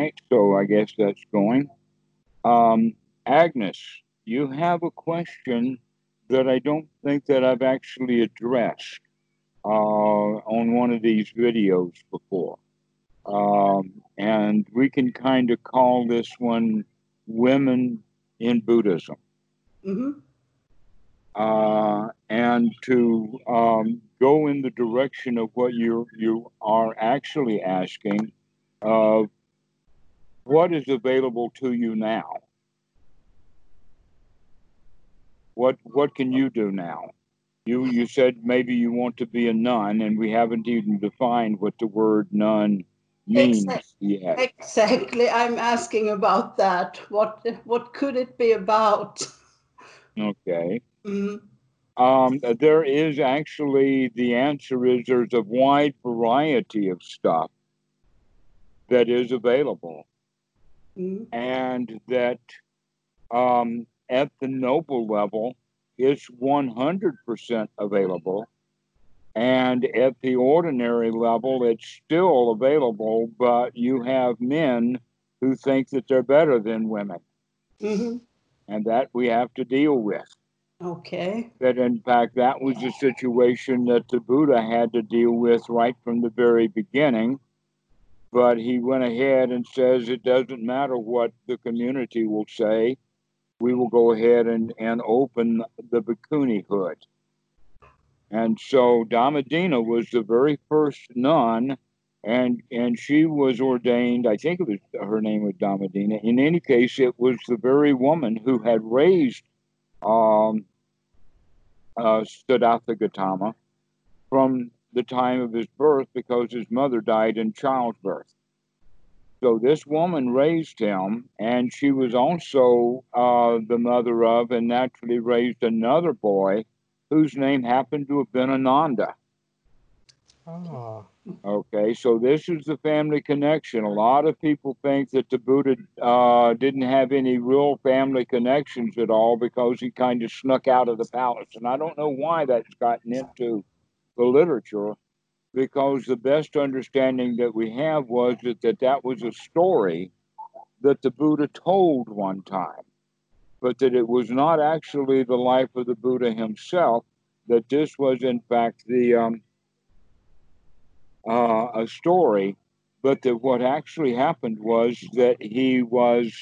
right, so I guess that's going. Um, Agnes, you have a question that I don't think that I've actually addressed uh, on one of these videos before. Um, and we can kind of call this one Women in Buddhism. Mm-hmm. Uh, and to um, go in the direction of what you you are actually asking of what is available to you now? What what can you do now? You you said maybe you want to be a nun and we haven't even defined what the word nun means exactly. yet. exactly. I'm asking about that. What what could it be about? Okay. Mm-hmm. Um, there is actually the answer is there's a wide variety of stuff that is available, mm-hmm. and that um, at the noble level it's 100% available, and at the ordinary level it's still available, but you have men who think that they're better than women, mm-hmm. and that we have to deal with. Okay. That in fact, that was the situation that the Buddha had to deal with right from the very beginning. But he went ahead and says it doesn't matter what the community will say, we will go ahead and, and open the bhikkhunihood. And so Dhammadina was the very first nun, and and she was ordained. I think it was her name was Dhammadina. In any case, it was the very woman who had raised um, uh, Siddhartha Gautama from the time of his birth because his mother died in childbirth. So this woman raised him, and she was also uh, the mother of and naturally raised another boy whose name happened to have been Ananda. Oh. Okay, so this is the family connection. A lot of people think that the Buddha uh, didn't have any real family connections at all because he kind of snuck out of the palace. And I don't know why that's gotten into the literature because the best understanding that we have was that that, that was a story that the Buddha told one time, but that it was not actually the life of the Buddha himself, that this was, in fact, the. Um, uh, a story, but that what actually happened was that he was,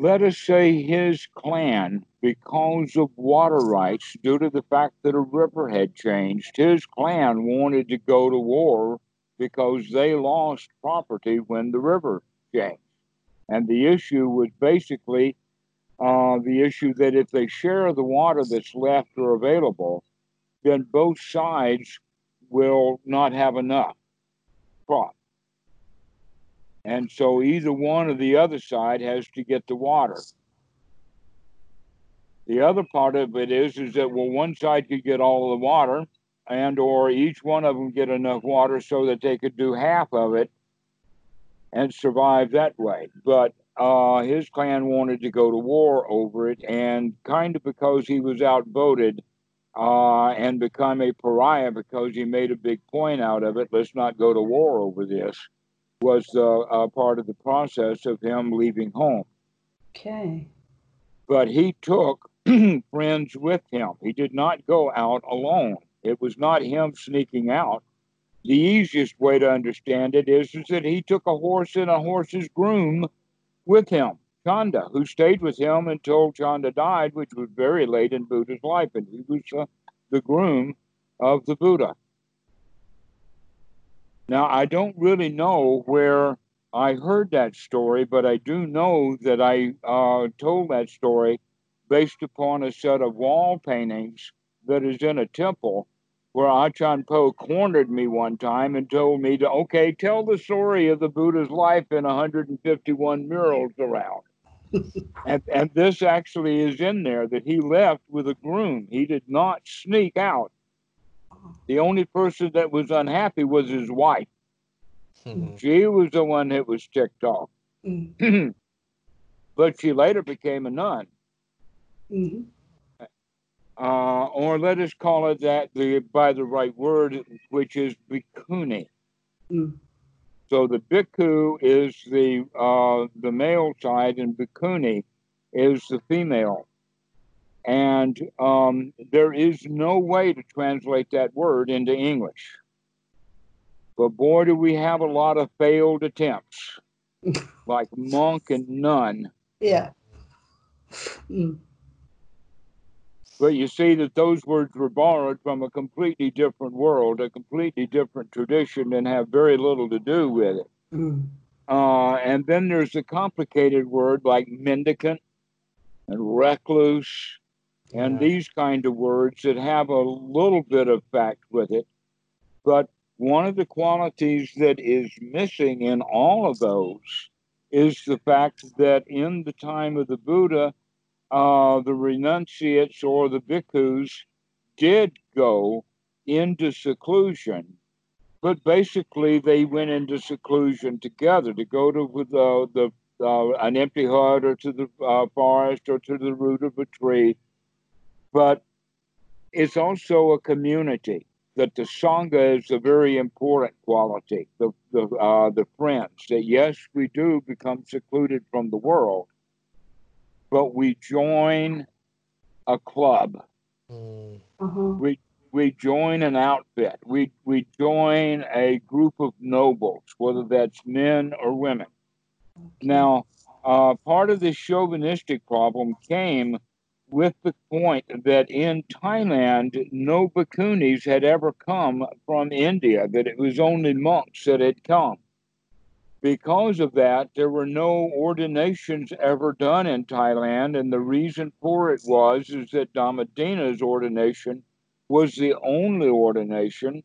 let us say, his clan, because of water rights, due to the fact that a river had changed, his clan wanted to go to war because they lost property when the river changed. And the issue was basically uh, the issue that if they share the water that's left or available, then both sides will not have enough crop. And so either one or the other side has to get the water. The other part of it is is that well one side could get all the water and or each one of them get enough water so that they could do half of it and survive that way. But uh, his clan wanted to go to war over it, and kind of because he was outvoted, uh, and become a pariah because he made a big point out of it. Let's not go to war over this. Was uh, part of the process of him leaving home. Okay. But he took friends with him. He did not go out alone. It was not him sneaking out. The easiest way to understand it is, is that he took a horse and a horse's groom with him. Chanda, who stayed with him until Chanda died, which was very late in Buddha's life, and he was uh, the groom of the Buddha. Now, I don't really know where I heard that story, but I do know that I uh, told that story based upon a set of wall paintings that is in a temple where Achan Po cornered me one time and told me to, okay, tell the story of the Buddha's life in 151 murals around and, and this actually is in there that he left with a groom. He did not sneak out. The only person that was unhappy was his wife. Mm-hmm. She was the one that was ticked off. Mm-hmm. but she later became a nun. Mm-hmm. Uh, or let us call it that the, by the right word, which is bhikkhuni. Mm. So the bhikkhu is the uh, the male side, and bhikkhuni is the female. And um, there is no way to translate that word into English. But boy, do we have a lot of failed attempts, like monk and nun. Yeah. Mm. But you see that those words were borrowed from a completely different world, a completely different tradition, and have very little to do with it. Mm. Uh, and then there's a complicated word like mendicant and recluse and Yeah. these kind of words that have a little bit of fact with it. But one of the qualities that is missing in all of those is the fact that in the time of the Buddha, uh, the renunciates or the bhikkhus did go into seclusion, but basically they went into seclusion together to go to the, the uh, an empty hut or to the uh, forest or to the root of a tree. But it's also a community that the sangha is a very important quality. The the uh, the friends that yes, we do become secluded from the world, but we join a club. Mm. Uh-huh. We join an outfit. We we join a group of nobles, whether that's men or women. Now, uh, part of this chauvinistic problem came with the point that in Thailand, no bhikkhunis had ever come from India, that it was only monks that had come. Because of that, there were no ordinations ever done in Thailand, and the reason for it was is that Dhammadina's ordination was the only ordination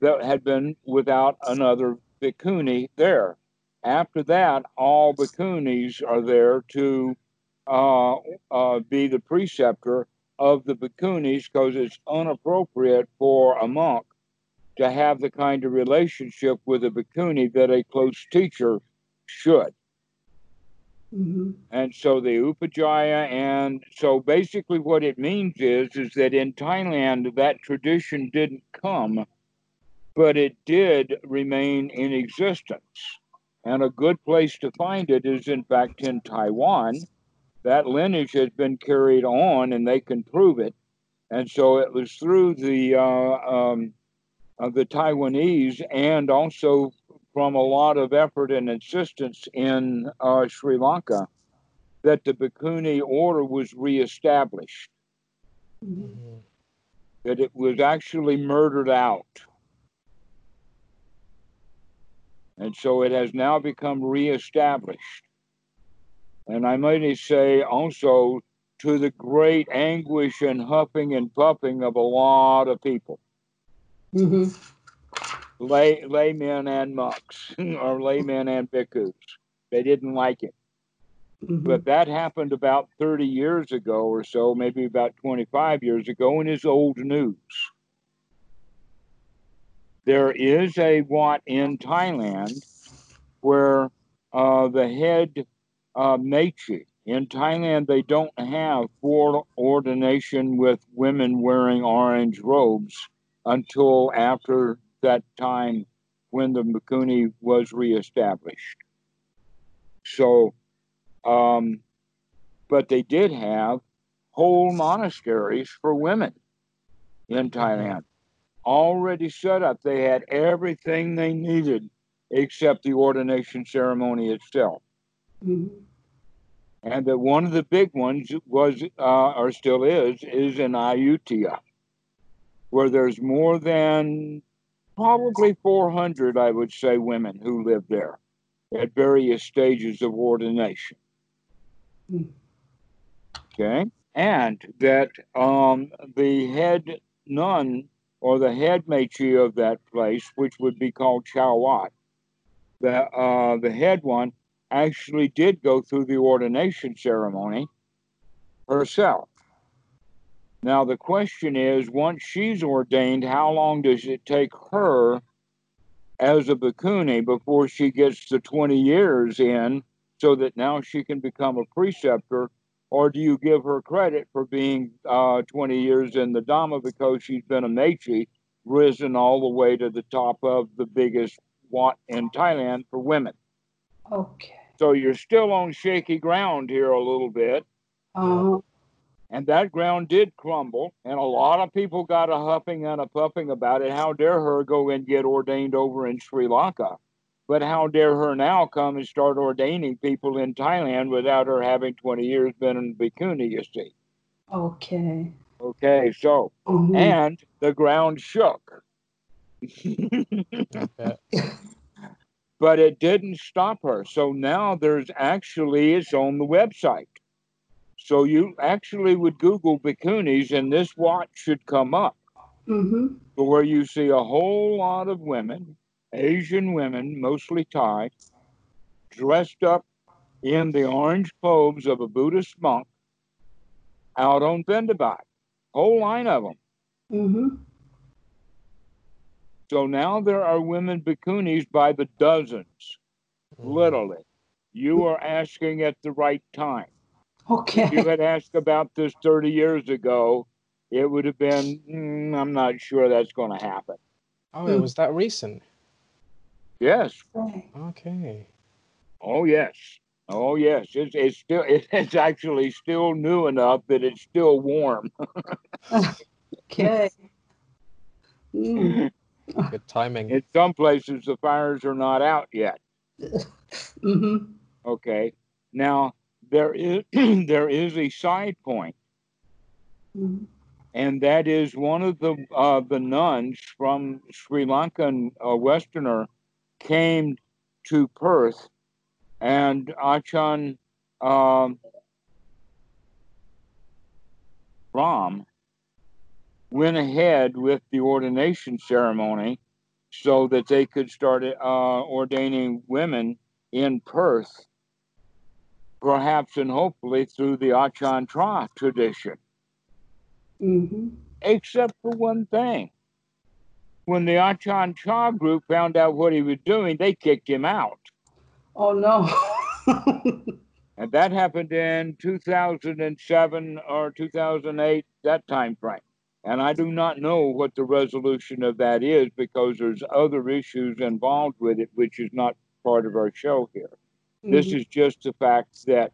that had been without another bhikkhuni there. After that, all bhikkhunis are there to uh, uh, be the preceptor of the bhikkhunis because it's inappropriate for a monk to have the kind of relationship with a bhikkhuni that a close teacher should. Mhm. And so the Upajjhaya, and so basically what it means is is that in Thailand that tradition didn't come, but it did remain in existence. And a good place to find it is in fact in Taiwan. That lineage has been carried on, and they can prove it. And so it was through the uh, um, of the Taiwanese, and also from a lot of effort and insistence in uh, Sri Lanka, that the Bhikkhuni order was reestablished. Mhm. Mhm. That it was actually murdered out. And so it has now become reestablished. And I might say also to the great anguish and huffing and puffing of a lot of people, Mhm. lay laymen and monks, or laymen and bhikkhus. They didn't like it. Mhm. But that happened about 30 years ago or so, maybe about 25 years ago, and is old news. There is a Wat in Thailand where uh, the head uh, in Thailand, they don't have full ordination with women wearing orange robes until after that time when the Bhikkhuni was reestablished. So, um, but they did have whole monasteries for women in Thailand already set up. They had everything they needed except the ordination ceremony itself. Mhm. And that one of the big ones was, uh, or still is, is in Ayutthaya, where there's more than probably 400, I would say, women who live there at various stages of ordination. Hmm. Okay. And that um, the head nun or the head mechi of that place, which would be called Chawat, the, uh, the head one actually did go through the ordination ceremony herself. Now, the question is once she's ordained, how long does it take her as a bhikkhuni before she gets the 20 years in so that now she can become a preceptor? Or do you give her credit for being uh, 20 years in the Dhamma because she's been a mechi, risen all the way to the top of the biggest Wat in Thailand for women. Okay. So you're still on shaky ground here a little bit. Uh, And that ground did crumble, and a lot of people got a huffing and a puffing about it. How dare her go and get ordained over in Sri Lanka? But how dare her now come and start ordaining people in Thailand without her having 20 years been in Bhikkhuni, you see? okay. Okay, so, Mhm. and the ground shook. But it didn't stop her. So now there's actually, it's on the website. So you actually would Google bhikkhunis and this watch should come up Mhm. where you see a whole lot of women, Asian women, mostly Thai, dressed up in the orange clothes of a Buddhist monk out on Bendabai. Whole line of them. Mhm. So now there are women bhikkhunis by the dozens, Mhm. literally. You are asking at the right time. Okay. If you had asked about this 30 years ago, it would have been, "Mm, I'm not sure that's going to happen. Oh, it Mm. was that recent. Yes. Okay. Okay. Oh, yes. Oh, yes. It's, it's still, it's actually still new enough that it's still warm. Okay. Mm. Good timing. In some places, the fires are not out yet. Mhm. Okay. Now, there is, there is a side point. Mhm. and that is one of the uh, the nuns from Sri Lankan uh, Westerner came to Perth, and Achan um, Brahm went ahead with the ordination ceremony so that they could start uh, ordaining women in Perth, perhaps and hopefully through the Achan Cha tradition Mhm. except for one thing. When the Achan Cha group found out what he was doing, they kicked him out. Oh no. And that happened in 2007 or 2008, that time frame. And I do not know what the resolution of that is because there's other issues involved with it, which is not part of our show here. This Mhm. is just the fact that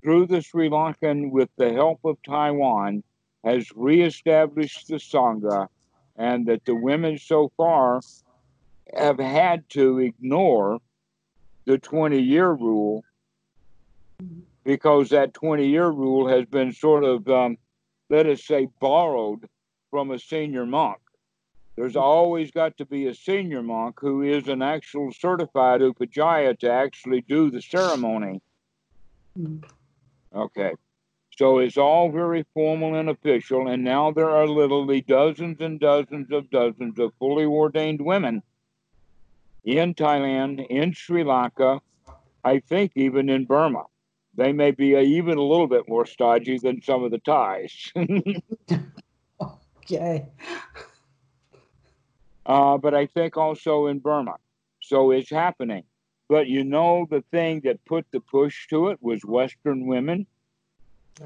through the Sri Lankan, with the help of Taiwan, has reestablished the Sangha, and that the women so far have had to ignore the 20 year rule because that 20 year rule has been sort of, um, let us say, borrowed from a senior monk. There's always got to be a senior monk who is an actual certified upajjhaya to actually do the ceremony. Mm. Okay. So it's all very formal and official, and now there are literally dozens and dozens of dozens of fully ordained women in Thailand, in Sri Lanka, I think even in Burma. They may be even a little bit more stodgy than some of the Thais. Okay. uh, but I think also in Burma. So it's happening. But you know, the thing that put the push to it was Western women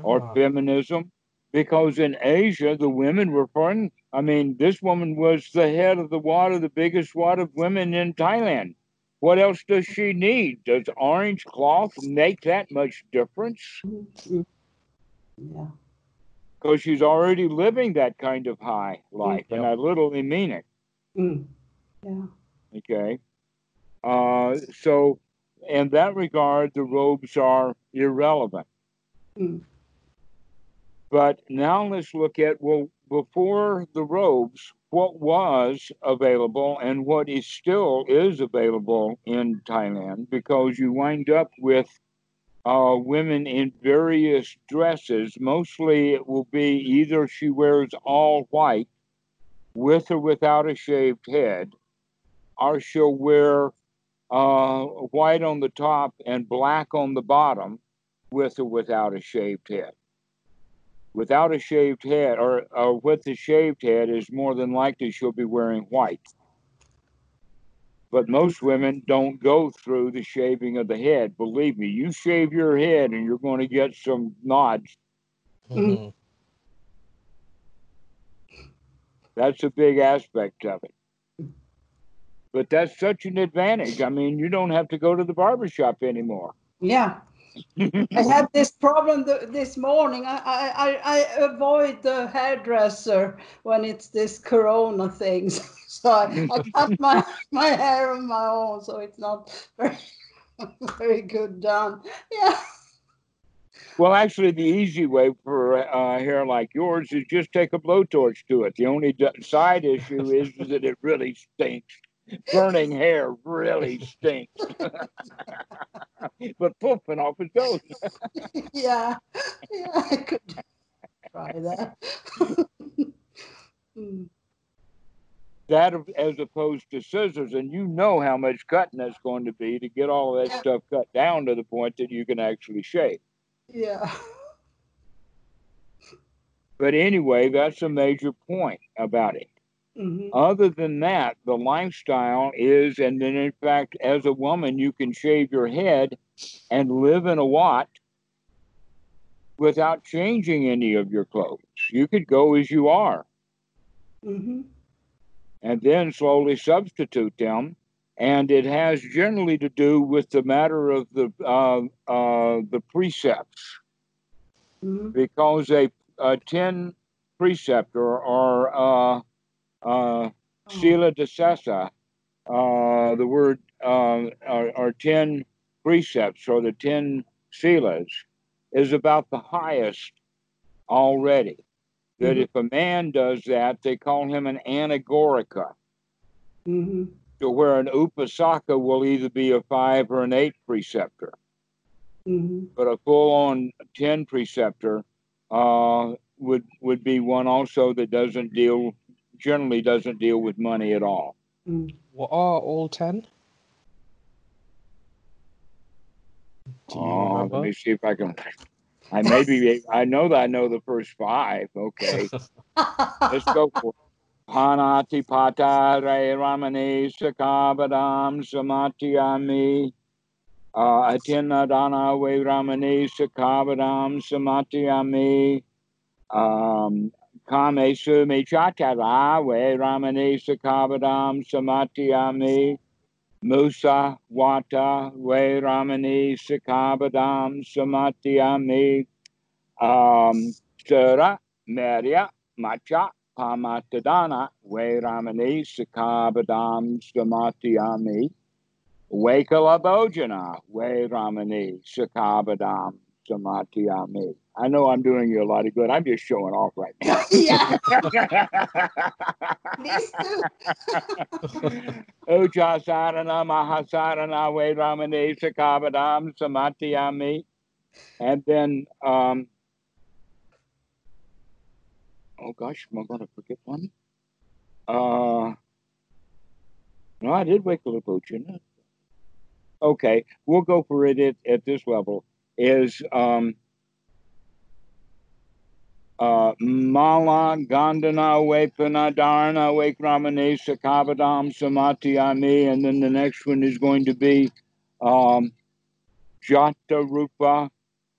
or Ah, feminism because in Asia the women were foreign. I mean, this woman was the head of the ward of the biggest ward of women in Thailand. What else does she need? Does orange cloth make that much difference? Yeah. Because she's already living that kind of high life, and I literally mean it. Mm. Yeah. Okay. Uh, so, in that regard, the robes are irrelevant. Mm. But now let's look at well, before the robes, what was available and what is still is available in Thailand, because you wind up with uh, women in various dresses. Mostly, it will be either she wears all white, with or without a shaved head, or she'll wear uh, white on the top and black on the bottom, with or without a shaved head without a shaved head or, or with a shaved head is more than likely she'll be wearing white. But most women don't go through the shaving of the head. Believe me, you shave your head and you're going to get some nods. mhm. That's a big aspect of it. But that's such an advantage. I mean, you don't have to go to the barber shop anymore. Yeah. I had this problem th- this morning. I, I, I, avoid the hairdresser when it's this corona thing. so I, I cut my, my hair on my own, so it's not very, very good done. Yeah. Well, actually, the easy way for uh, hair like yours is just take a blowtorch to it. The only side issue is that it really stinks. Burning hair really stinks. but poofing off it goes. yeah. Yeah, I could try that. Mm, That as opposed to scissors, and you know how much cutting that's going to be to get all that Yeah. stuff cut down to the point that you can actually shave. yeah. But anyway, that's a major point about it. Hmm Other than that, the lifestyle is, and then in fact, as a woman, you can shave your head and live in a Wat without changing any of your clothes. You could go as you are hmm and then slowly substitute them. And it has generally to do with the matter of the uh, uh, the precepts. hmm because a, a 10 preceptor or uh, uh, sila desessa, uh, the word uh, are, are 10 precepts or the 10 silas, is about the highest already. That Mhm. if a man does that, they call him an anagarika, hmm to where an upasaka will either be a five or an eight preceptor. hmm but a full-on ten preceptor uh, would would be one also that doesn't deal generally doesn't deal with money at all. What are all ten? Do you Uh, remember? let me see if I can. I maybe I know that I know the first five. Okay, let's go for it. Panati pata re ramani sakabadam samatiyami. Uh, atinadana we ramani sakabadam samatiyami. Um, Kame sumi chatara we ramani sakabadam samatiyami. Musa wata we ramani sakabadam samatiyami. Um, Sura Maria Macha Pamatadana we ramani sakabadam samatiyami. Wakalabojana we ramani sakabadam samatiyami. I know I'm doing you a lot of good. I'm just showing off right now. yeah. These two. Ucha sarana mahasarana we ramani sakabadam samatiyami. And then, um, oh gosh, am I going to forget one? Uh, no, I did wake up. Okay, we'll go for it at, at this level. Is um, uh, Mala Gandana Wepana Dharana Wakramane Sakavadam Samatiyami, and then the next one is going to be um, Jata Rupa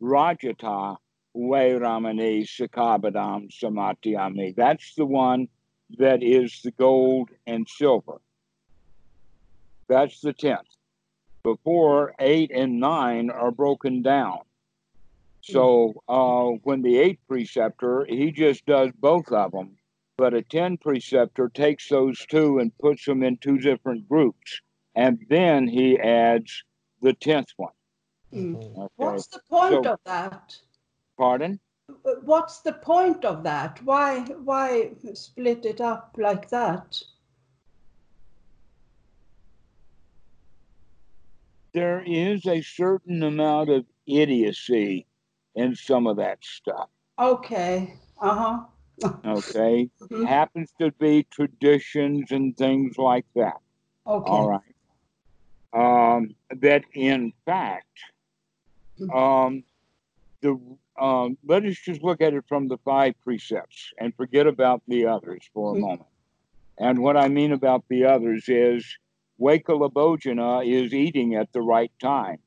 Rajata Vairamani Sakabadam Samatiyami. That's the one that is the gold and silver. That's the tenth. Before eight and nine are broken down. So uh, when the eight preceptor, he just does both of them, but a ten preceptor takes those two and puts them in two different groups, and then he adds the tenth one. Mm. Okay. What's the point So- of that? Pardon? What's the point of that? Why why split it up like that? There is a certain amount of idiocy in some of that stuff. Okay. Uh-huh. Okay, Mhm. happens to be traditions and things like that. Okay. All right. Um, that in fact, um, the um, let us just look at it from the five precepts and forget about the others for a Mhm. moment. And what I mean about the others is Wakalabojana is eating at the right time.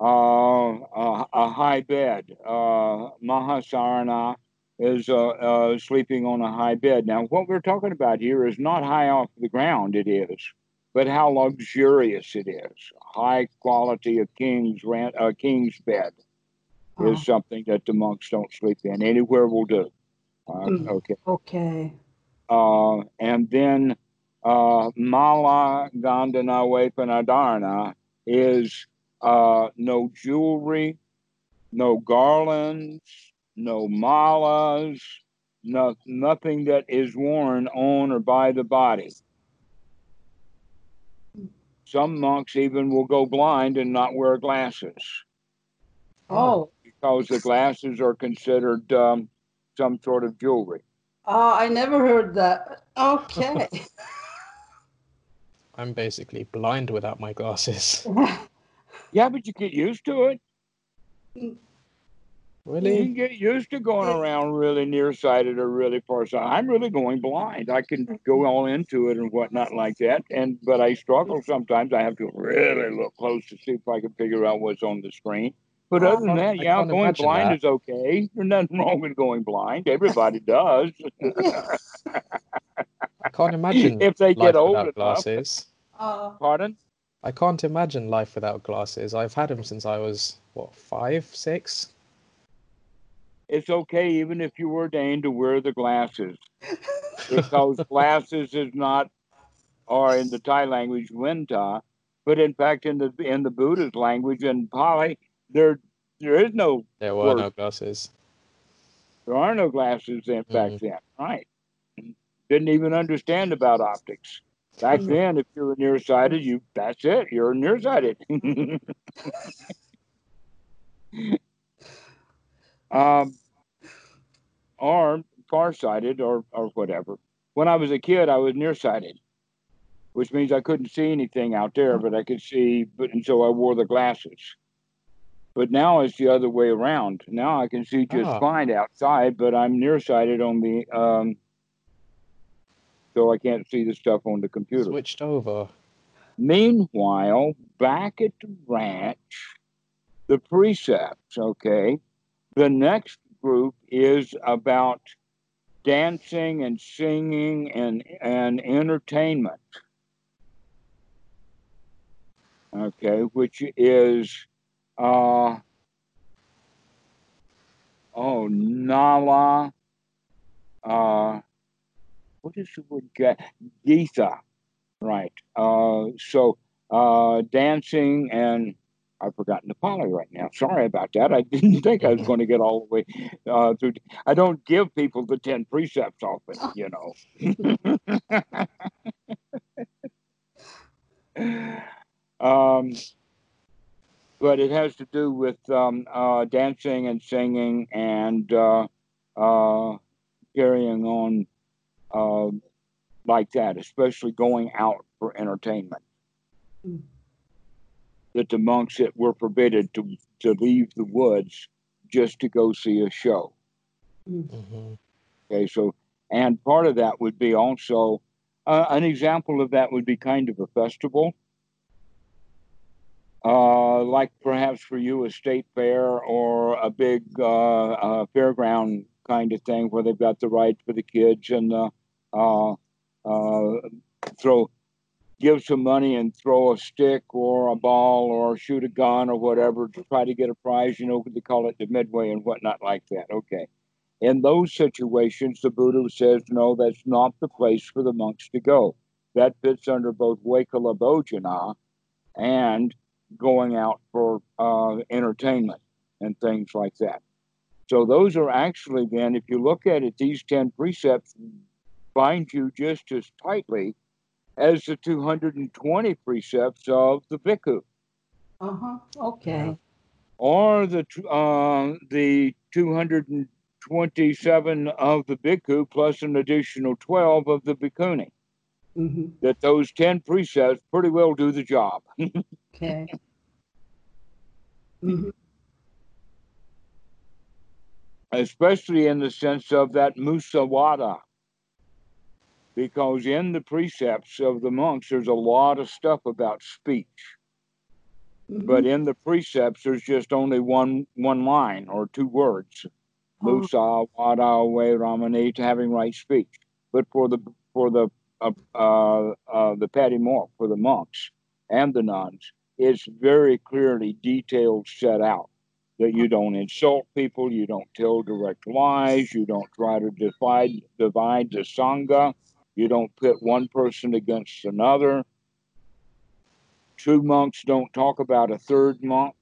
Uh, a, a high bed. Uh, Mahasarana is uh, uh, sleeping on a high bed. Now, what we're talking about here is not high off the ground. It is but how luxurious it is. High quality of king's rent, a king's bed Oh, is something that the monks don't sleep in. Anywhere will do. Uh, Mm. okay. okay. Uh, and then uh, Mala Gandhana Vepanadharna is uh, no jewelry, no garlands, no malas, no, nothing that is worn on or by the body. Some monks even will go blind and not wear glasses Oh, because the glasses are considered um, some sort of jewelry. oh, I never heard that. Okay. I'm basically blind without my glasses. Yeah, but you get used to it. You Really? can get used to going around really nearsighted or really farsighted. I'm really going blind. I can go all into it and whatnot like that. And but I struggle sometimes. I have to really look close to see if I can figure out what's on the screen. But other than that, yeah, going blind that. is okay. There's nothing wrong with going blind. Everybody does. I can't imagine if they life get old without enough. glasses. Uh, Pardon? I can't imagine life without glasses. I've had them since I was what five, six. It's okay even if you were ordained to wear the glasses. because glasses is not, or in the Thai language, winta, but in fact in the in the Buddhist language and Pali, there there is no There were no glasses. there are no glasses in back then, right? Didn't even understand about optics. Back Mhm. then, if you were nearsighted, you that's it, you're nearsighted. um, or farsighted or or whatever. When I was a kid, I was nearsighted, which means I couldn't see anything out there, but I could see. But and so I wore the glasses. But now it's the other way around. Now I can see just Ah. fine outside, but I'm nearsighted on the um, so I can't see the stuff on the computer. Switched over. Meanwhile, back at the ranch, the precepts, okay, the next group is about dancing and singing and, and entertainment. Okay, which is, uh, oh, Nala, uh, what is the word? Gita, right. Uh, so uh, dancing and I've forgotten the Pali right now. Sorry about that. I didn't think I was going to get all the way uh, through. I don't give people the 10 precepts often, you know. um, but it has to do with um, uh, dancing and singing and uh, uh, carrying on uh, like that, especially going out for entertainment. Mm. That the monks that were forbidden to, to leave the woods just to go see a show. hmm Okay, so and part of that would be also uh, an example of that would be kind of a festival, uh, like perhaps for you a state fair or a big uh, uh, fairground kind of thing where they've got the rides for the kids and uh, uh, uh, throw give some money and throw a stick or a ball or shoot a gun or whatever to try to get a prize. You know, they call it the midway and whatnot like that. Okay in those situations, the Buddha says, no, that's not the place for the monks to go. That fits under both Wakala Bhojana and going out for uh, entertainment and things like that. So those are actually then, if you look at it, these 10 precepts bind you just as tightly as the 220 precepts of the bhikkhu uh-huh. Okay. or the uh, the 227 of the bhikkhu plus an additional 12 of the bhikkhuni. hmm That those 10 precepts pretty well do the job. Okay. Mm-hmm. especially in the sense of that musawada. Because in the precepts of the monks, there's a lot of stuff about speech. But in the precepts, there's just only one one line or two words. Oh. Musa wada we ramani to having right speech. But for the for the uh, uh, uh, the Patimokkha for the monks and the nuns, it's very clearly detailed set out that you don't insult people, you don't tell direct lies, you don't try to divide divide the sangha, you don't pit one person against another. Two monks don't talk about a third monk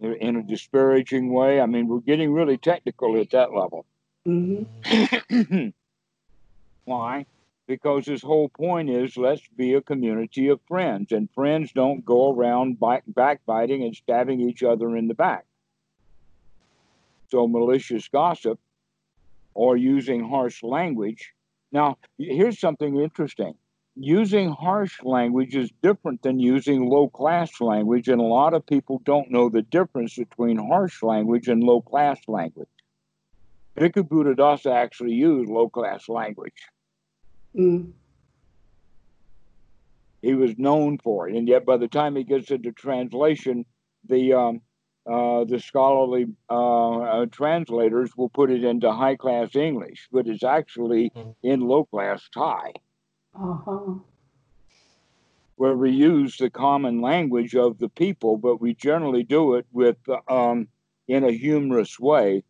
in a disparaging way. I mean, we're getting really technical at that level. Mm-hmm. Why? Because his whole point is let's be a community of friends, and friends don't go around back, backbiting and stabbing each other in the back. So, malicious gossip or using harsh language. Now, here's something interesting using harsh language is different than using low class language, and a lot of people don't know the difference between harsh language and low class language. Bhikkhu Buddhadasa actually used low class language. Mm. He was known for it, and yet by the time he gets into translation, the um, uh, the scholarly uh, uh, translators will put it into high class English, but it's actually mm-hmm. in low class Thai. Uh-huh. Where we use the common language of the people, but we generally do it with um, in a humorous way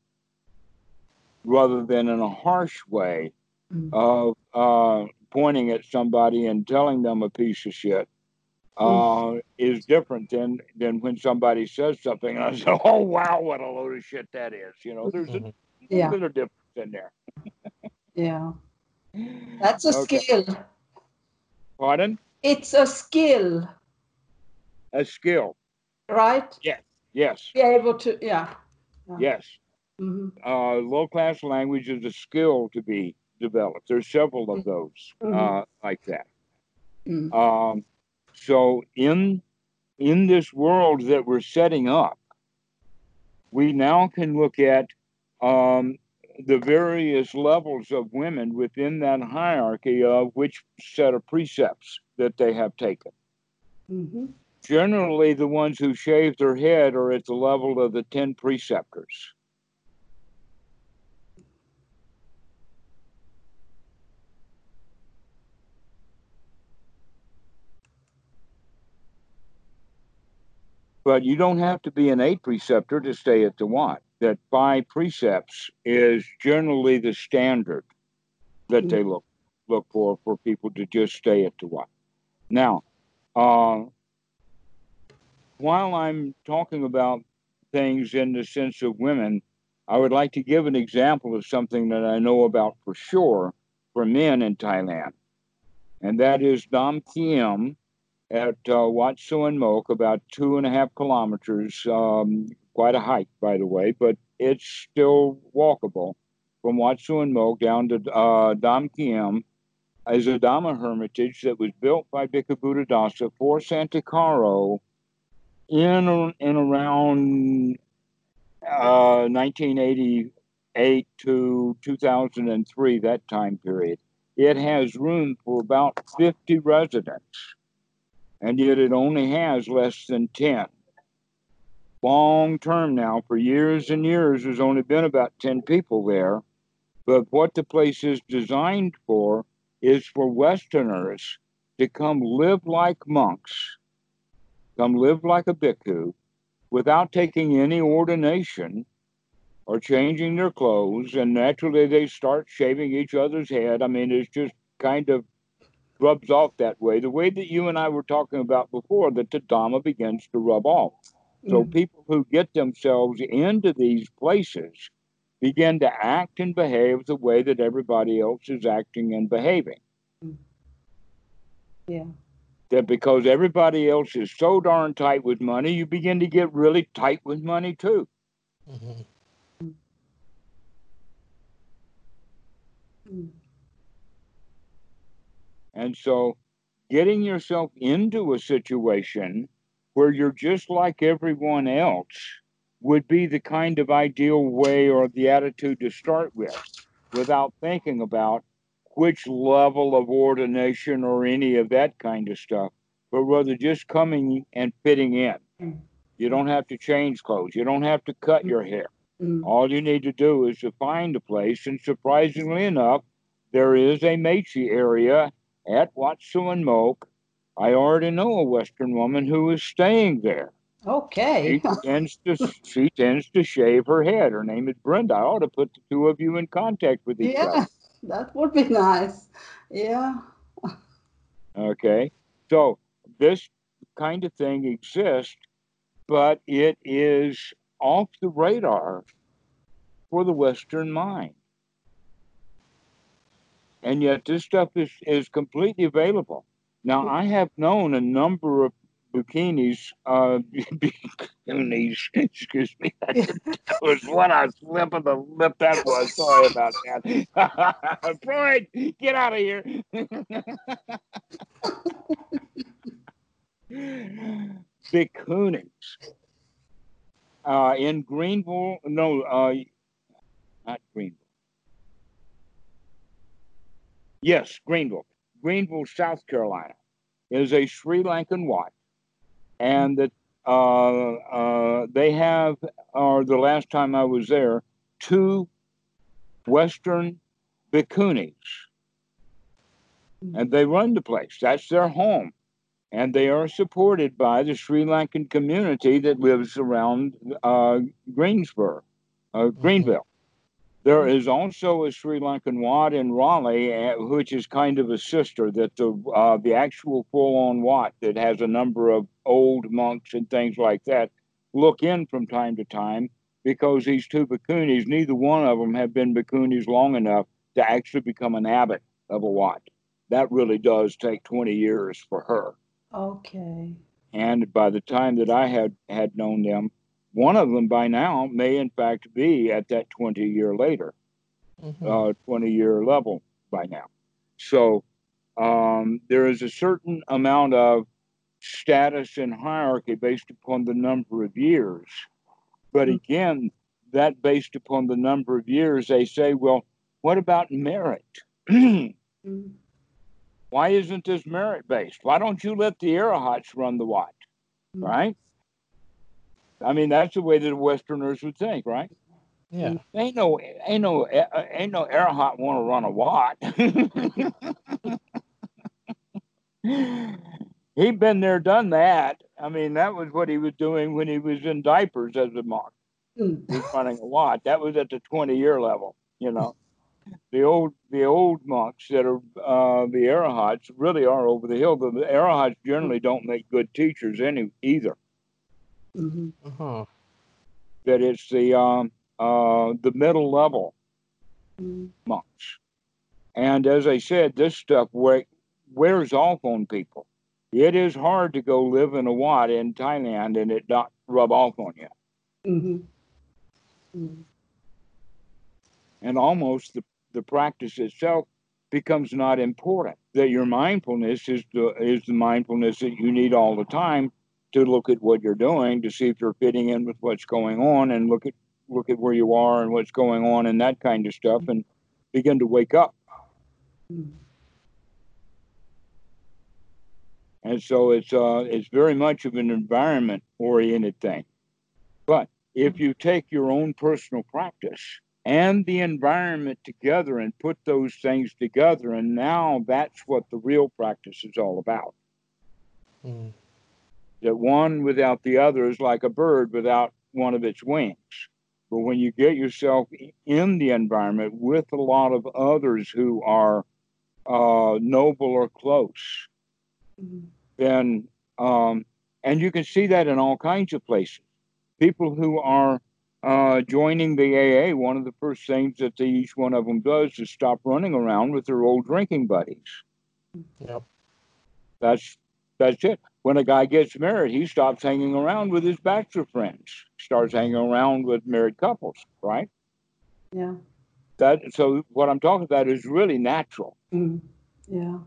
rather than in a harsh way mm. of uh, pointing at somebody and telling them a piece of shit uh, mm. is different than than when somebody says something and I say, "Oh wow, what a load of shit that is." You know, there's a mm-hmm. yeah. bit of difference in there. yeah, that's a okay. skill. Pardon? It's a skill. A skill. Right. Yes. Yes. Be able to. Yeah. yeah. Yes. Mm-hmm. Uh, low class language is a skill to be developed. There's several of mm-hmm. those mm-hmm. uh, like that. Mm-hmm. Um, so in in this world that we're setting up, we now can look at um, the various levels of women within that hierarchy of which set of precepts that they have taken. Mm-hmm. Generally, the ones who shave their head are at the level of the 10 preceptors. But you don't have to be an eight preceptor to stay at the one. That five precepts is generally the standard that they look look for for people to just stay at the one. Now, uh, while I'm talking about things in the sense of women, I would like to give an example of something that I know about for sure for men in Thailand, and that is Dam Kiem, at uh, Wat Suan Mokkh, about two and a half kilometers. Um, quite a hike, by the way, but it's still walkable from Wat Suan Mokkh down to uh, Dam Kiem as a Dhamma hermitage that was built by Bhikkhu Buddhadasa for Santikaro in, in around uh, 1988 to 2003, that time period. It has room for about 50 residents and yet it only has less than 10. Long term now, for years and years, there's only been about 10 people there. But what the place is designed for is for Westerners to come live like monks, come live like a bhikkhu, without taking any ordination or changing their clothes. And naturally, they start shaving each other's head. I mean, it's just kind of rubs off that way, the way that you and I were talking about before, that the Dhamma begins to rub off. So mm people who get themselves into these places begin to act and behave the way that everybody else is acting and behaving. Mm. Yeah. That because everybody else is so darn tight with money, you begin to get really tight with money too. Mm-hmm. Mm. And so getting yourself into a situation where you're just like everyone else would be the kind of ideal way or the attitude to start with without thinking about which level of ordination or any of that kind of stuff, but rather just coming and fitting in. You don't have to change clothes. You don't have to cut your hair. Mm. All you need to do is to find a place, and surprisingly enough, there is a Mechi area at Wat Suan Mokkh I already know a Western woman who is staying there. Okay. She tends to she tends to shave her head. Her name is Brenda. I ought to put the two of you in contact with each yeah, other. that would be nice. Yeah. Okay. So this kind of thing exists, but it is off the radar for the Western mind. And yet this stuff is, is completely available. Now I have known a number of bikinis, uh, bikinis, excuse me. That was what I slip of the lip that was. Sorry about that. Freud, get out of here. Bikinis. Uh, in Greenville, no, uh, not Greenville. Yes, Greenville. Greenville, South Carolina, is a Sri Lankan Wat and that uh, uh, they have, or the last time I was there, two Western bhikkhunis, and they run the place. That's their home, and they are supported by the Sri Lankan community that lives around uh, Greensboro, uh, Greenville. There is also a Sri Lankan Wat in Raleigh, uh, which is kind of a sister that the uh, the actual full-on Wat that has a number of old monks and things like that look in from time to time because these two bhikkhunis, neither one of them have been bhikkhunis long enough to actually become an abbot of a Wat. That really does take 20 years for her. Okay. And by the time that I had had known them, one of them by now may, in fact, be at that 20 year later, mm-hmm. uh, 20 year level by now. So um, there is a certain amount of status and hierarchy based upon the number of years. But mm-hmm. again, that based upon the number of years, they say, well, what about merit? mm-hmm. Why isn't this merit based? Why don't you let the Arahats run the watch? Mm-hmm. Right? I mean, that's the way that the Westerners would think, right? Yeah. Ain't no, ain't no, ain't no Arahat want to run a Wat. He'd been there, done that. I mean, that was what he was doing when he was in diapers as a monk. Hmm. He's running a Wat. That was at the twenty-year level, you know. the old the old monks that are uh, the arahats really are over the hill. The, the arahats generally don't make good teachers any either. Mm-hmm. Uh-huh. That it's the um, uh, the middle level mm-hmm. monks, and as I said, this stuff wears off on people. It is hard to go live in a Wat in Thailand and it not rub off on you. Mm-hmm. Mm-hmm. And almost the, the practice itself becomes not important. That your mindfulness is the is the mindfulness that you need all the time to look at what you're doing to see if you're fitting in with what's going on and look at look at where you are and what's going on and that kind of stuff and begin to wake up. And so it's uh, it's very much of an environment oriented thing. But if you take your own personal practice and the environment together and put those things together, and now that's what the real practice is all about. Mm that one without the other is like a bird without one of its wings. But when you get yourself in the environment with a lot of others who are uh, noble or close, mm-hmm. then, um, and you can see that in all kinds of places. People who are uh, joining the AA, one of the first things that they, each one of them does is stop running around with their old drinking buddies. Yep. That's that's it when a guy gets married, he stops hanging around with his bachelor friends, starts hanging around with married couples, right? Yeah. That so what I'm talking about is really natural. Mm. Yeah.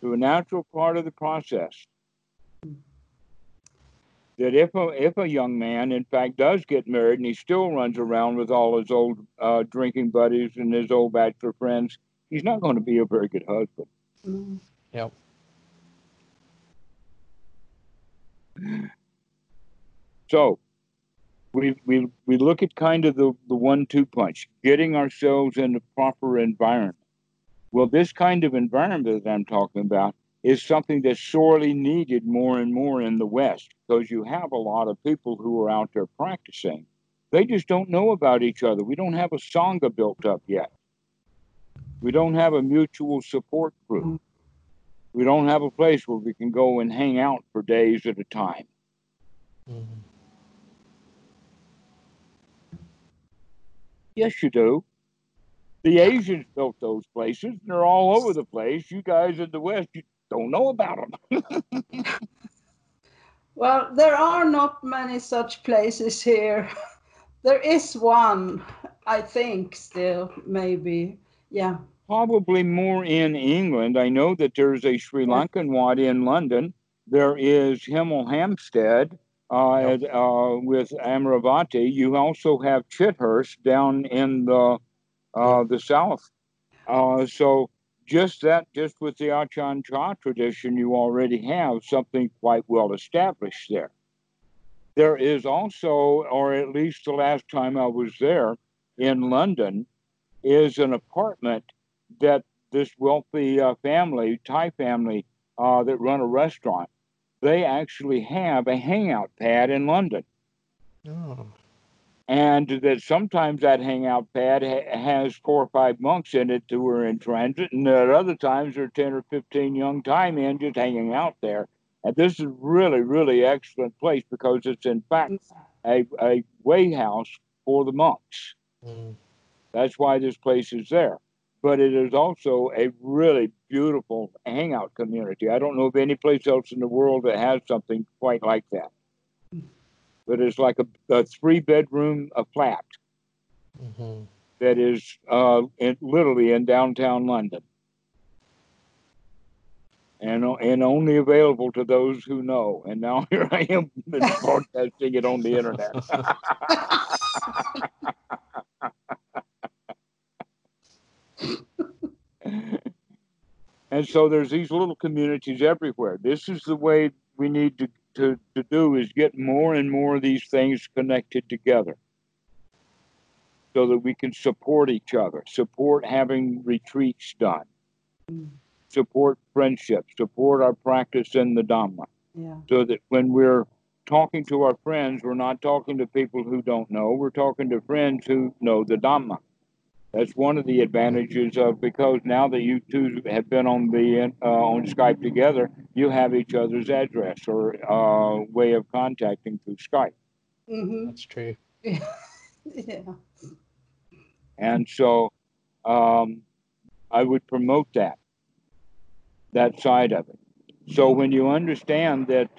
To a natural part of the process. That if a if a young man, in fact, does get married and he still runs around with all his old uh, drinking buddies and his old bachelor friends, he's not going to be a very good husband. Mm. Yep. So we, we, we look at kind of the, the one two punch, getting ourselves in the proper environment. Well, this kind of environment that I'm talking about is something that's sorely needed more and more in the West because you have a lot of people who are out there practicing. They just don't know about each other. We don't have a Sangha built up yet. We don't have a mutual support group. We don't have a place where we can go and hang out for days at a time. Mhm. Yes, you do. The Asians built those places, and they're all over the place. You guys in the West, you don't know about them. Well, there are not many such places here. There is one, I think, still, maybe. Yeah. Probably more in England. I know that there's a Sri Lankan wadi in London. There is Hemel Hempstead uh, Yep. at, uh, with Amaravati. You also have Chithurst down in the uh, the south. Uh, so just that, just with the Achan Cha tradition, you already have something quite well established there. There is also, or at least the last time I was there in London, is an apartment that this wealthy uh, family, Thai family, uh, that run a restaurant, they actually have a hangout pad in London Oh. and that sometimes that hangout pad ha- has four or five monks in it who are in transit, and at other times there are 10 or 15 young Thai men just hanging out there. And this is really, really excellent place because it's in fact a, a way house for the monks. Mm. That's why this place is there. But it is also a really beautiful hangout community. I don't know of any place else in the world that has something quite like that. But it's like a, a three bedroom a flat Mhm. that is uh, in, literally in downtown London. And, and only available to those who know. And now here I am broadcasting it on the internet. and so there's these little communities everywhere. This is the way we need to, to, to do is get more and more of these things connected together so that we can support each other, support having retreats done, support friendship, support our practice in the Dhamma, Yeah. so that when we're talking to our friends, we're not talking to people who don't know, we're talking to friends who know the Dhamma. That's one of the advantages of because now that you two have been on the uh, on Skype together, you have each other's address or uh, way of contacting through Skype. hmm That's true. Yeah. And so um, I would promote that, that side of it. So when you understand that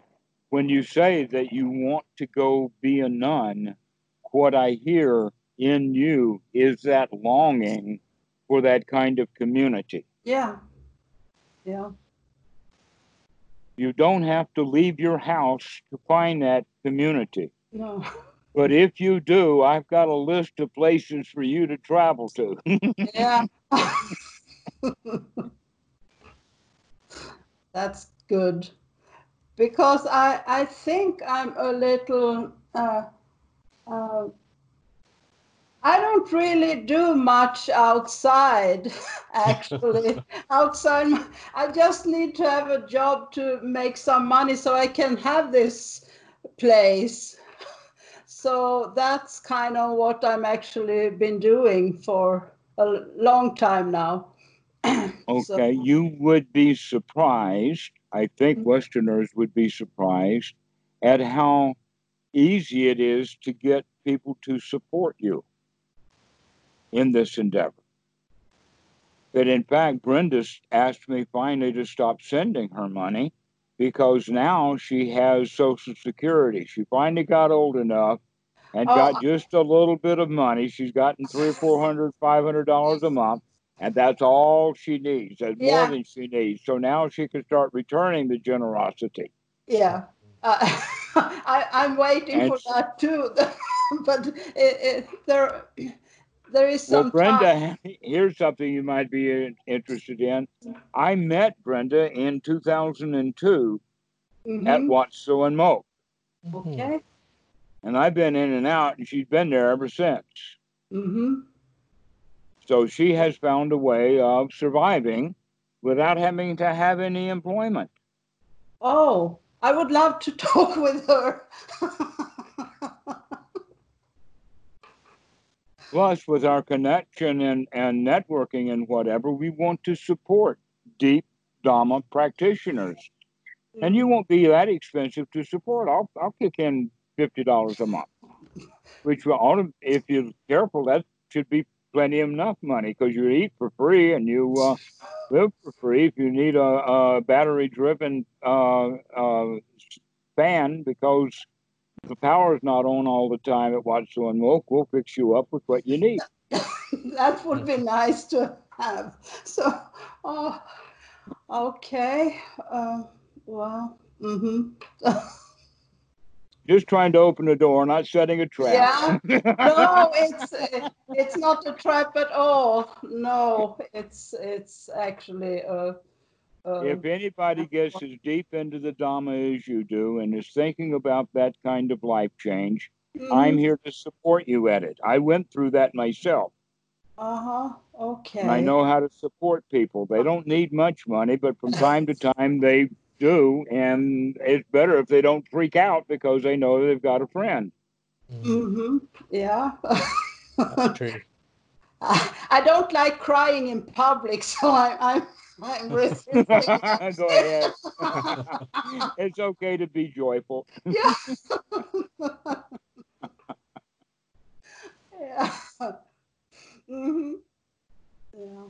when you say that you want to go be a nun, what I hear in you is that longing for that kind of community. Yeah. Yeah. You don't have to leave your house to find that community. No. But if you do, I've got a list of places for you to travel to. Yeah. That's good. Because I, I think I'm a little, uh, uh, I don't really do much outside, actually. outside, I just need to have a job to make some money so I can have this place. So that's kind of what I'm actually been doing for a long time now. So- Okay, you would be surprised. I think Mhm. Westerners would be surprised at how easy it is to get people to support you in this endeavor. That in fact, Brenda's asked me finally to stop sending her money because now she has Social Security. She finally got old enough and Oh. got just a little bit of money. She's gotten three or four hundred, five hundred dollars a month, and that's all she needs. That's more than she needs. So now she can start returning the generosity. Yeah, uh, I, I'm waiting for that too. but it, it, there, there is Well, some Brenda, time. here's something you might be interested in. I met Brenda in 2002 at Mhm, Wat Suan Mokkh. Okay. and I've been in and out, and she's been there ever since. Mm-hmm. So she has found a way of surviving without having to have any employment. Oh, I would love to talk with her. Plus, with our connection and, and networking and whatever, we want to support deep Dharma practitioners. And you won't be that expensive to support. I'll, I'll kick in $50 a month, which will, if you're careful, that should be plenty enough money because you eat for free and you uh, live for free. If you need a, a battery driven uh, uh, fan because the power is not on all the time at Wat Suan Mokkh, we'll fix you up with what you need. that would be nice to have. So, oh, okay. Um, well, mm-hmm. Just trying to open the door, not setting a trap. Yeah. No, it's it's not a trap at all. No, it's it's actually a. a if anybody gets as deep into the Dhamma as you do and is thinking about that kind of life change, I'm Mhm. here to support you at it. I went through that myself. Uh-huh. Okay. And I know how to support people. They don't need much money, but from time to time they do. And it's better if they don't freak out because they know they've got a friend. Mm, Mm-hmm. Yeah. That's true. I, I don't like crying in public, so I, I'm I'm resisting. Go ahead. it's okay to be joyful. yeah. yeah. hmm Yeah.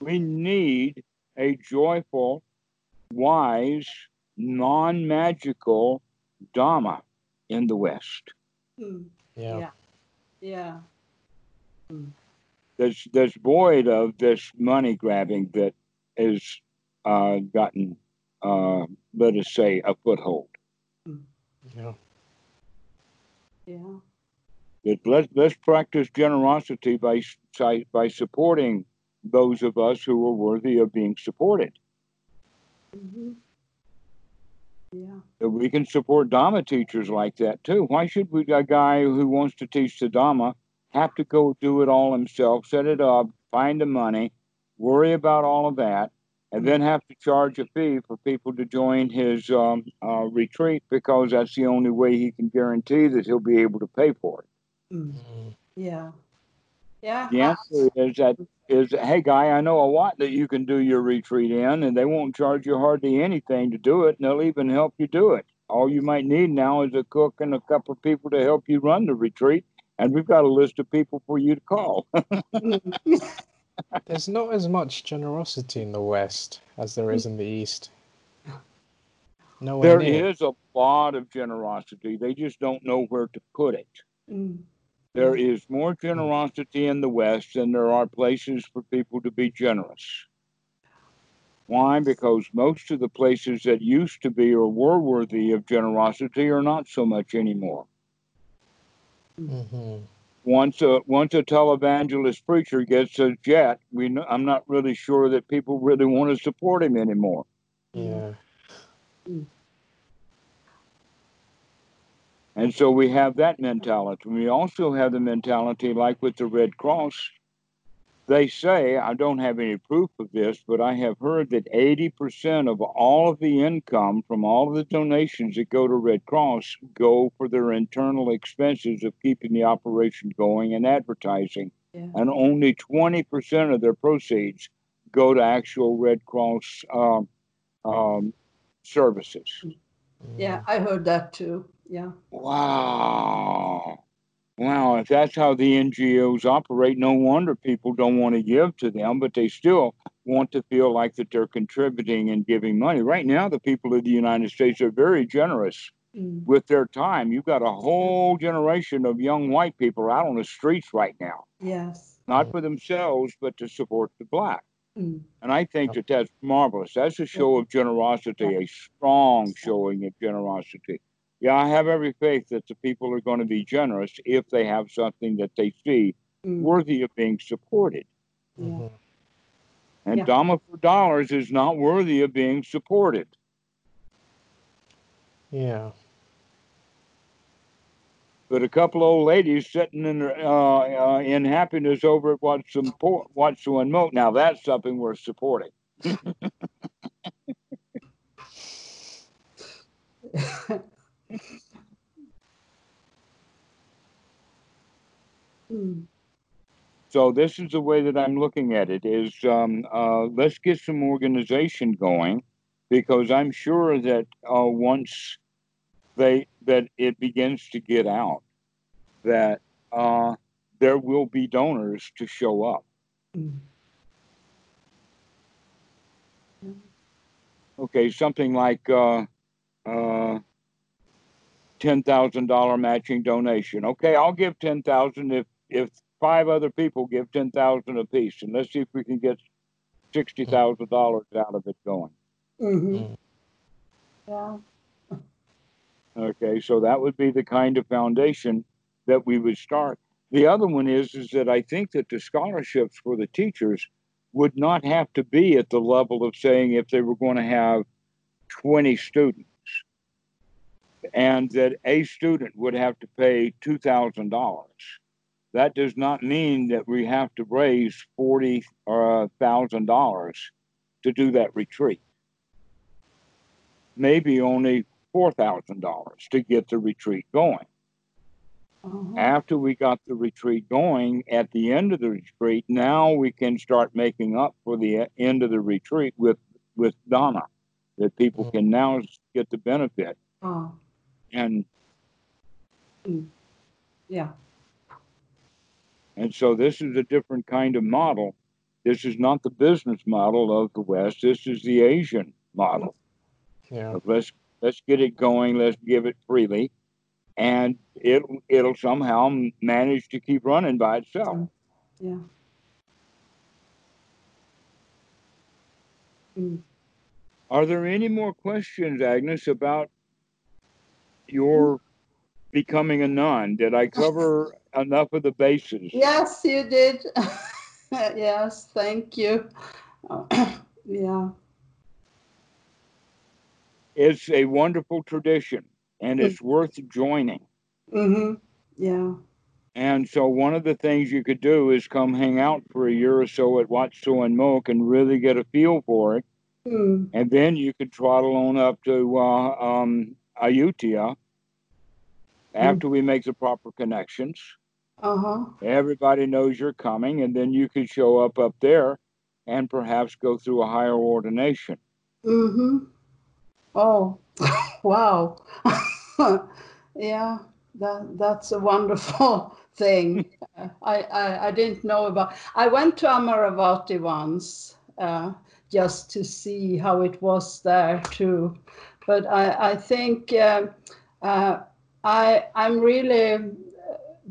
We need a joyful, wise, non magical Dharma in the West. Mm. Yeah. Yeah. Yeah. That's that's void of this money grabbing that has uh, gotten, uh, let us say, a foothold. Yeah. Yeah. That let's let's practice generosity by by by supporting those of us who are worthy of being supported. hmm Yeah. That we can support Dhamma teachers like that too. Why should we a guy who wants to teach the Dhamma have to go do it all himself, set it up, find the money, worry about all of that, and then have to charge a fee for people to join his um, uh, retreat because that's the only way he can guarantee that he'll be able to pay for it. Mm. Mm, Yeah. Yeah. The answer is that is hey guy, I know a lot that you can do your retreat in, and they won't charge you hardly anything to do it, and they'll even help you do it. All you might need now is a cook and a couple of people to help you run the retreat, and we've got a list of people for you to call. There's not as much generosity in the West as there is in the East. Nowhere there near. is a lot of generosity. They just don't know where to put it. Mm. There is more generosity in the West than there are places for people to be generous. Why? Because most of the places that used to be or were worthy of generosity are not so much anymore. Hmm Once a once a televangelist preacher gets a jet, we know, I'm not really sure that people really want to support him anymore. Yeah. And so we have that mentality. We also have the mentality, like with the Red Cross, they say, I don't have any proof of this, but I have heard that 80% of all of the income from all of the donations that go to Red Cross go for their internal expenses of keeping the operation going and advertising. Yeah. And only 20% of their proceeds go to actual Red Cross um, um, services. Yeah. I heard that too. Yeah. Wow. Wow, if that's how the NGOs operate, no wonder people don't want to give to them, but they still want to feel like that they're contributing and giving money. Right now, the people of the United States are very generous Mm. with their time. You've got a whole generation of young white people out on the streets right now, Yes. not for themselves, but to support the black. Mm. And I think that that's marvelous. That's a show of generosity, a strong showing of generosity. Yeah, I have every faith that the people are going to be generous if they have something that they see Mm. worthy of being supported. Yeah. And Yeah. Dhamma for dollars is not worthy of being supported. Yeah. but a couple old ladies sitting in uh, uh, in happiness over at Wat Suan Po- Mokkh. Now that's something worth supporting. So this is the way that I'm looking at it: is um, uh, let's get some organization going, because I'm sure that uh, once they that it begins to get out, that uh, there will be donors to show up. Mm. Okay, something like uh, uh, ten thousand dollar matching donation. Okay, I'll give ten thousand if if five other people give ten thousand apiece, and let's see if we can get sixty thousand dollars out of it going. Mhm. Mm. Yeah. Okay, so that would be the kind of foundation that we would start. The other one is is that I think that the scholarships for the teachers would not have to be at the level of saying if they were going to have 20 students and that a student would have to pay $2,000. That does not mean that we have to raise $40,000 to do that retreat. Maybe only $4,000 to get the retreat going. Uh-huh. After we got the retreat going, at the end of the retreat, now we can start making up for the end of the retreat with with dana, that people Mhm. can now get the benefit. Oh, And yeah. and so this is a different kind of model. This is not the business model of the West. This is the Asian model. Yeah. of let's let's get it going. Let's give it freely, and it it'll somehow manage to keep running by itself. Yeah. Mm. Are there any more questions, Agnes, about your becoming a nun? Did I cover enough of the bases? Yes, you did. yes, thank you. yeah. It's a wonderful tradition and it's worth joining. Mm-hmm. Yeah. And so one of the things you could do is come hang out for a year or so at Wat Suan Mokkh and really get a feel for it. Mm. And then you could trottle on up to uh, um, Ayutthaya after we make the proper connections. Uh-huh. Everybody knows you're coming, and then you could show up up there and perhaps go through a higher ordination. Mm-hmm. Oh, wow. yeah, that that's a wonderful thing. Uh, I, I I didn't know about. I went to Amaravati once uh, just to see how it was there too, but I I think uh, uh, I I'm really.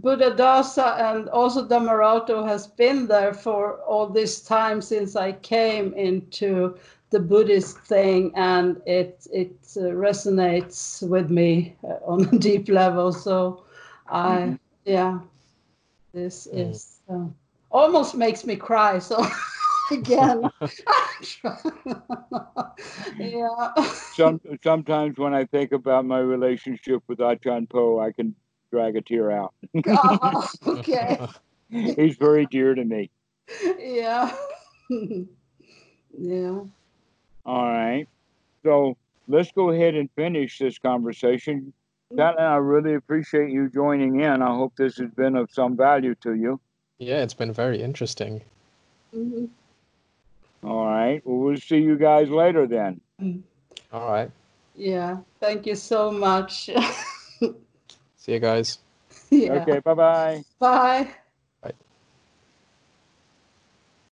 Buddhadasa and also Dhammarato has been there for all this time since I came into the Buddhist thing, and it it uh, resonates with me uh, on a deep level. So, I Mhm. yeah, this Mm. is uh, almost makes me cry. So again, yeah, Some sometimes when I think about my relationship with Achan Po, I can drag a tear out. Oh, okay, He's very dear to me. yeah, yeah. All right. So let's go ahead and finish this conversation. Catelyn, I really appreciate you joining in. I hope this has been of some value to you. Yeah, it's been very interesting. Mhm. All right. Well, we'll see you guys later then. Mm. All right. Yeah, thank you so much. See you guys. yeah. Okay. Bye bye. Bye.